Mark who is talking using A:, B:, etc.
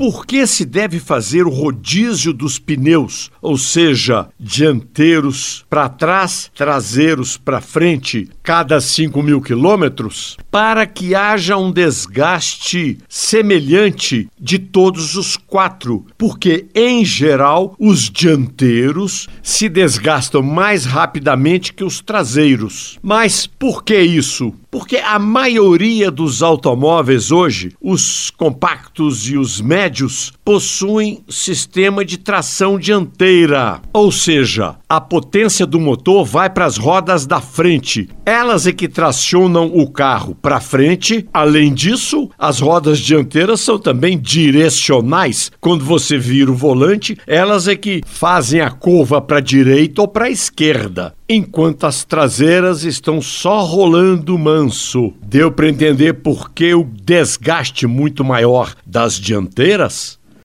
A: por que se deve fazer o rodízio dos pneus, ou seja, dianteiros para trás, traseiros para frente, cada 5 mil quilômetros? Para que haja um desgaste semelhante de todos os quatro, porque, em geral, os dianteiros se desgastam mais rapidamente que os traseiros. Mas por que isso? Porque a maioria dos automóveis hoje, os compactos e os médios, possuem sistema de tração dianteira. Ou seja, a potência do motor vai para as rodas da frente. Elas é que tracionam o carro para frente. Além disso, as rodas dianteiras são também direcionais. Quando você vira o volante, elas é que fazem a curva para a direita ou para a esquerda enquanto as traseiras estão só rolando manso. Deu para entender por que o desgaste muito maior das dianteiras?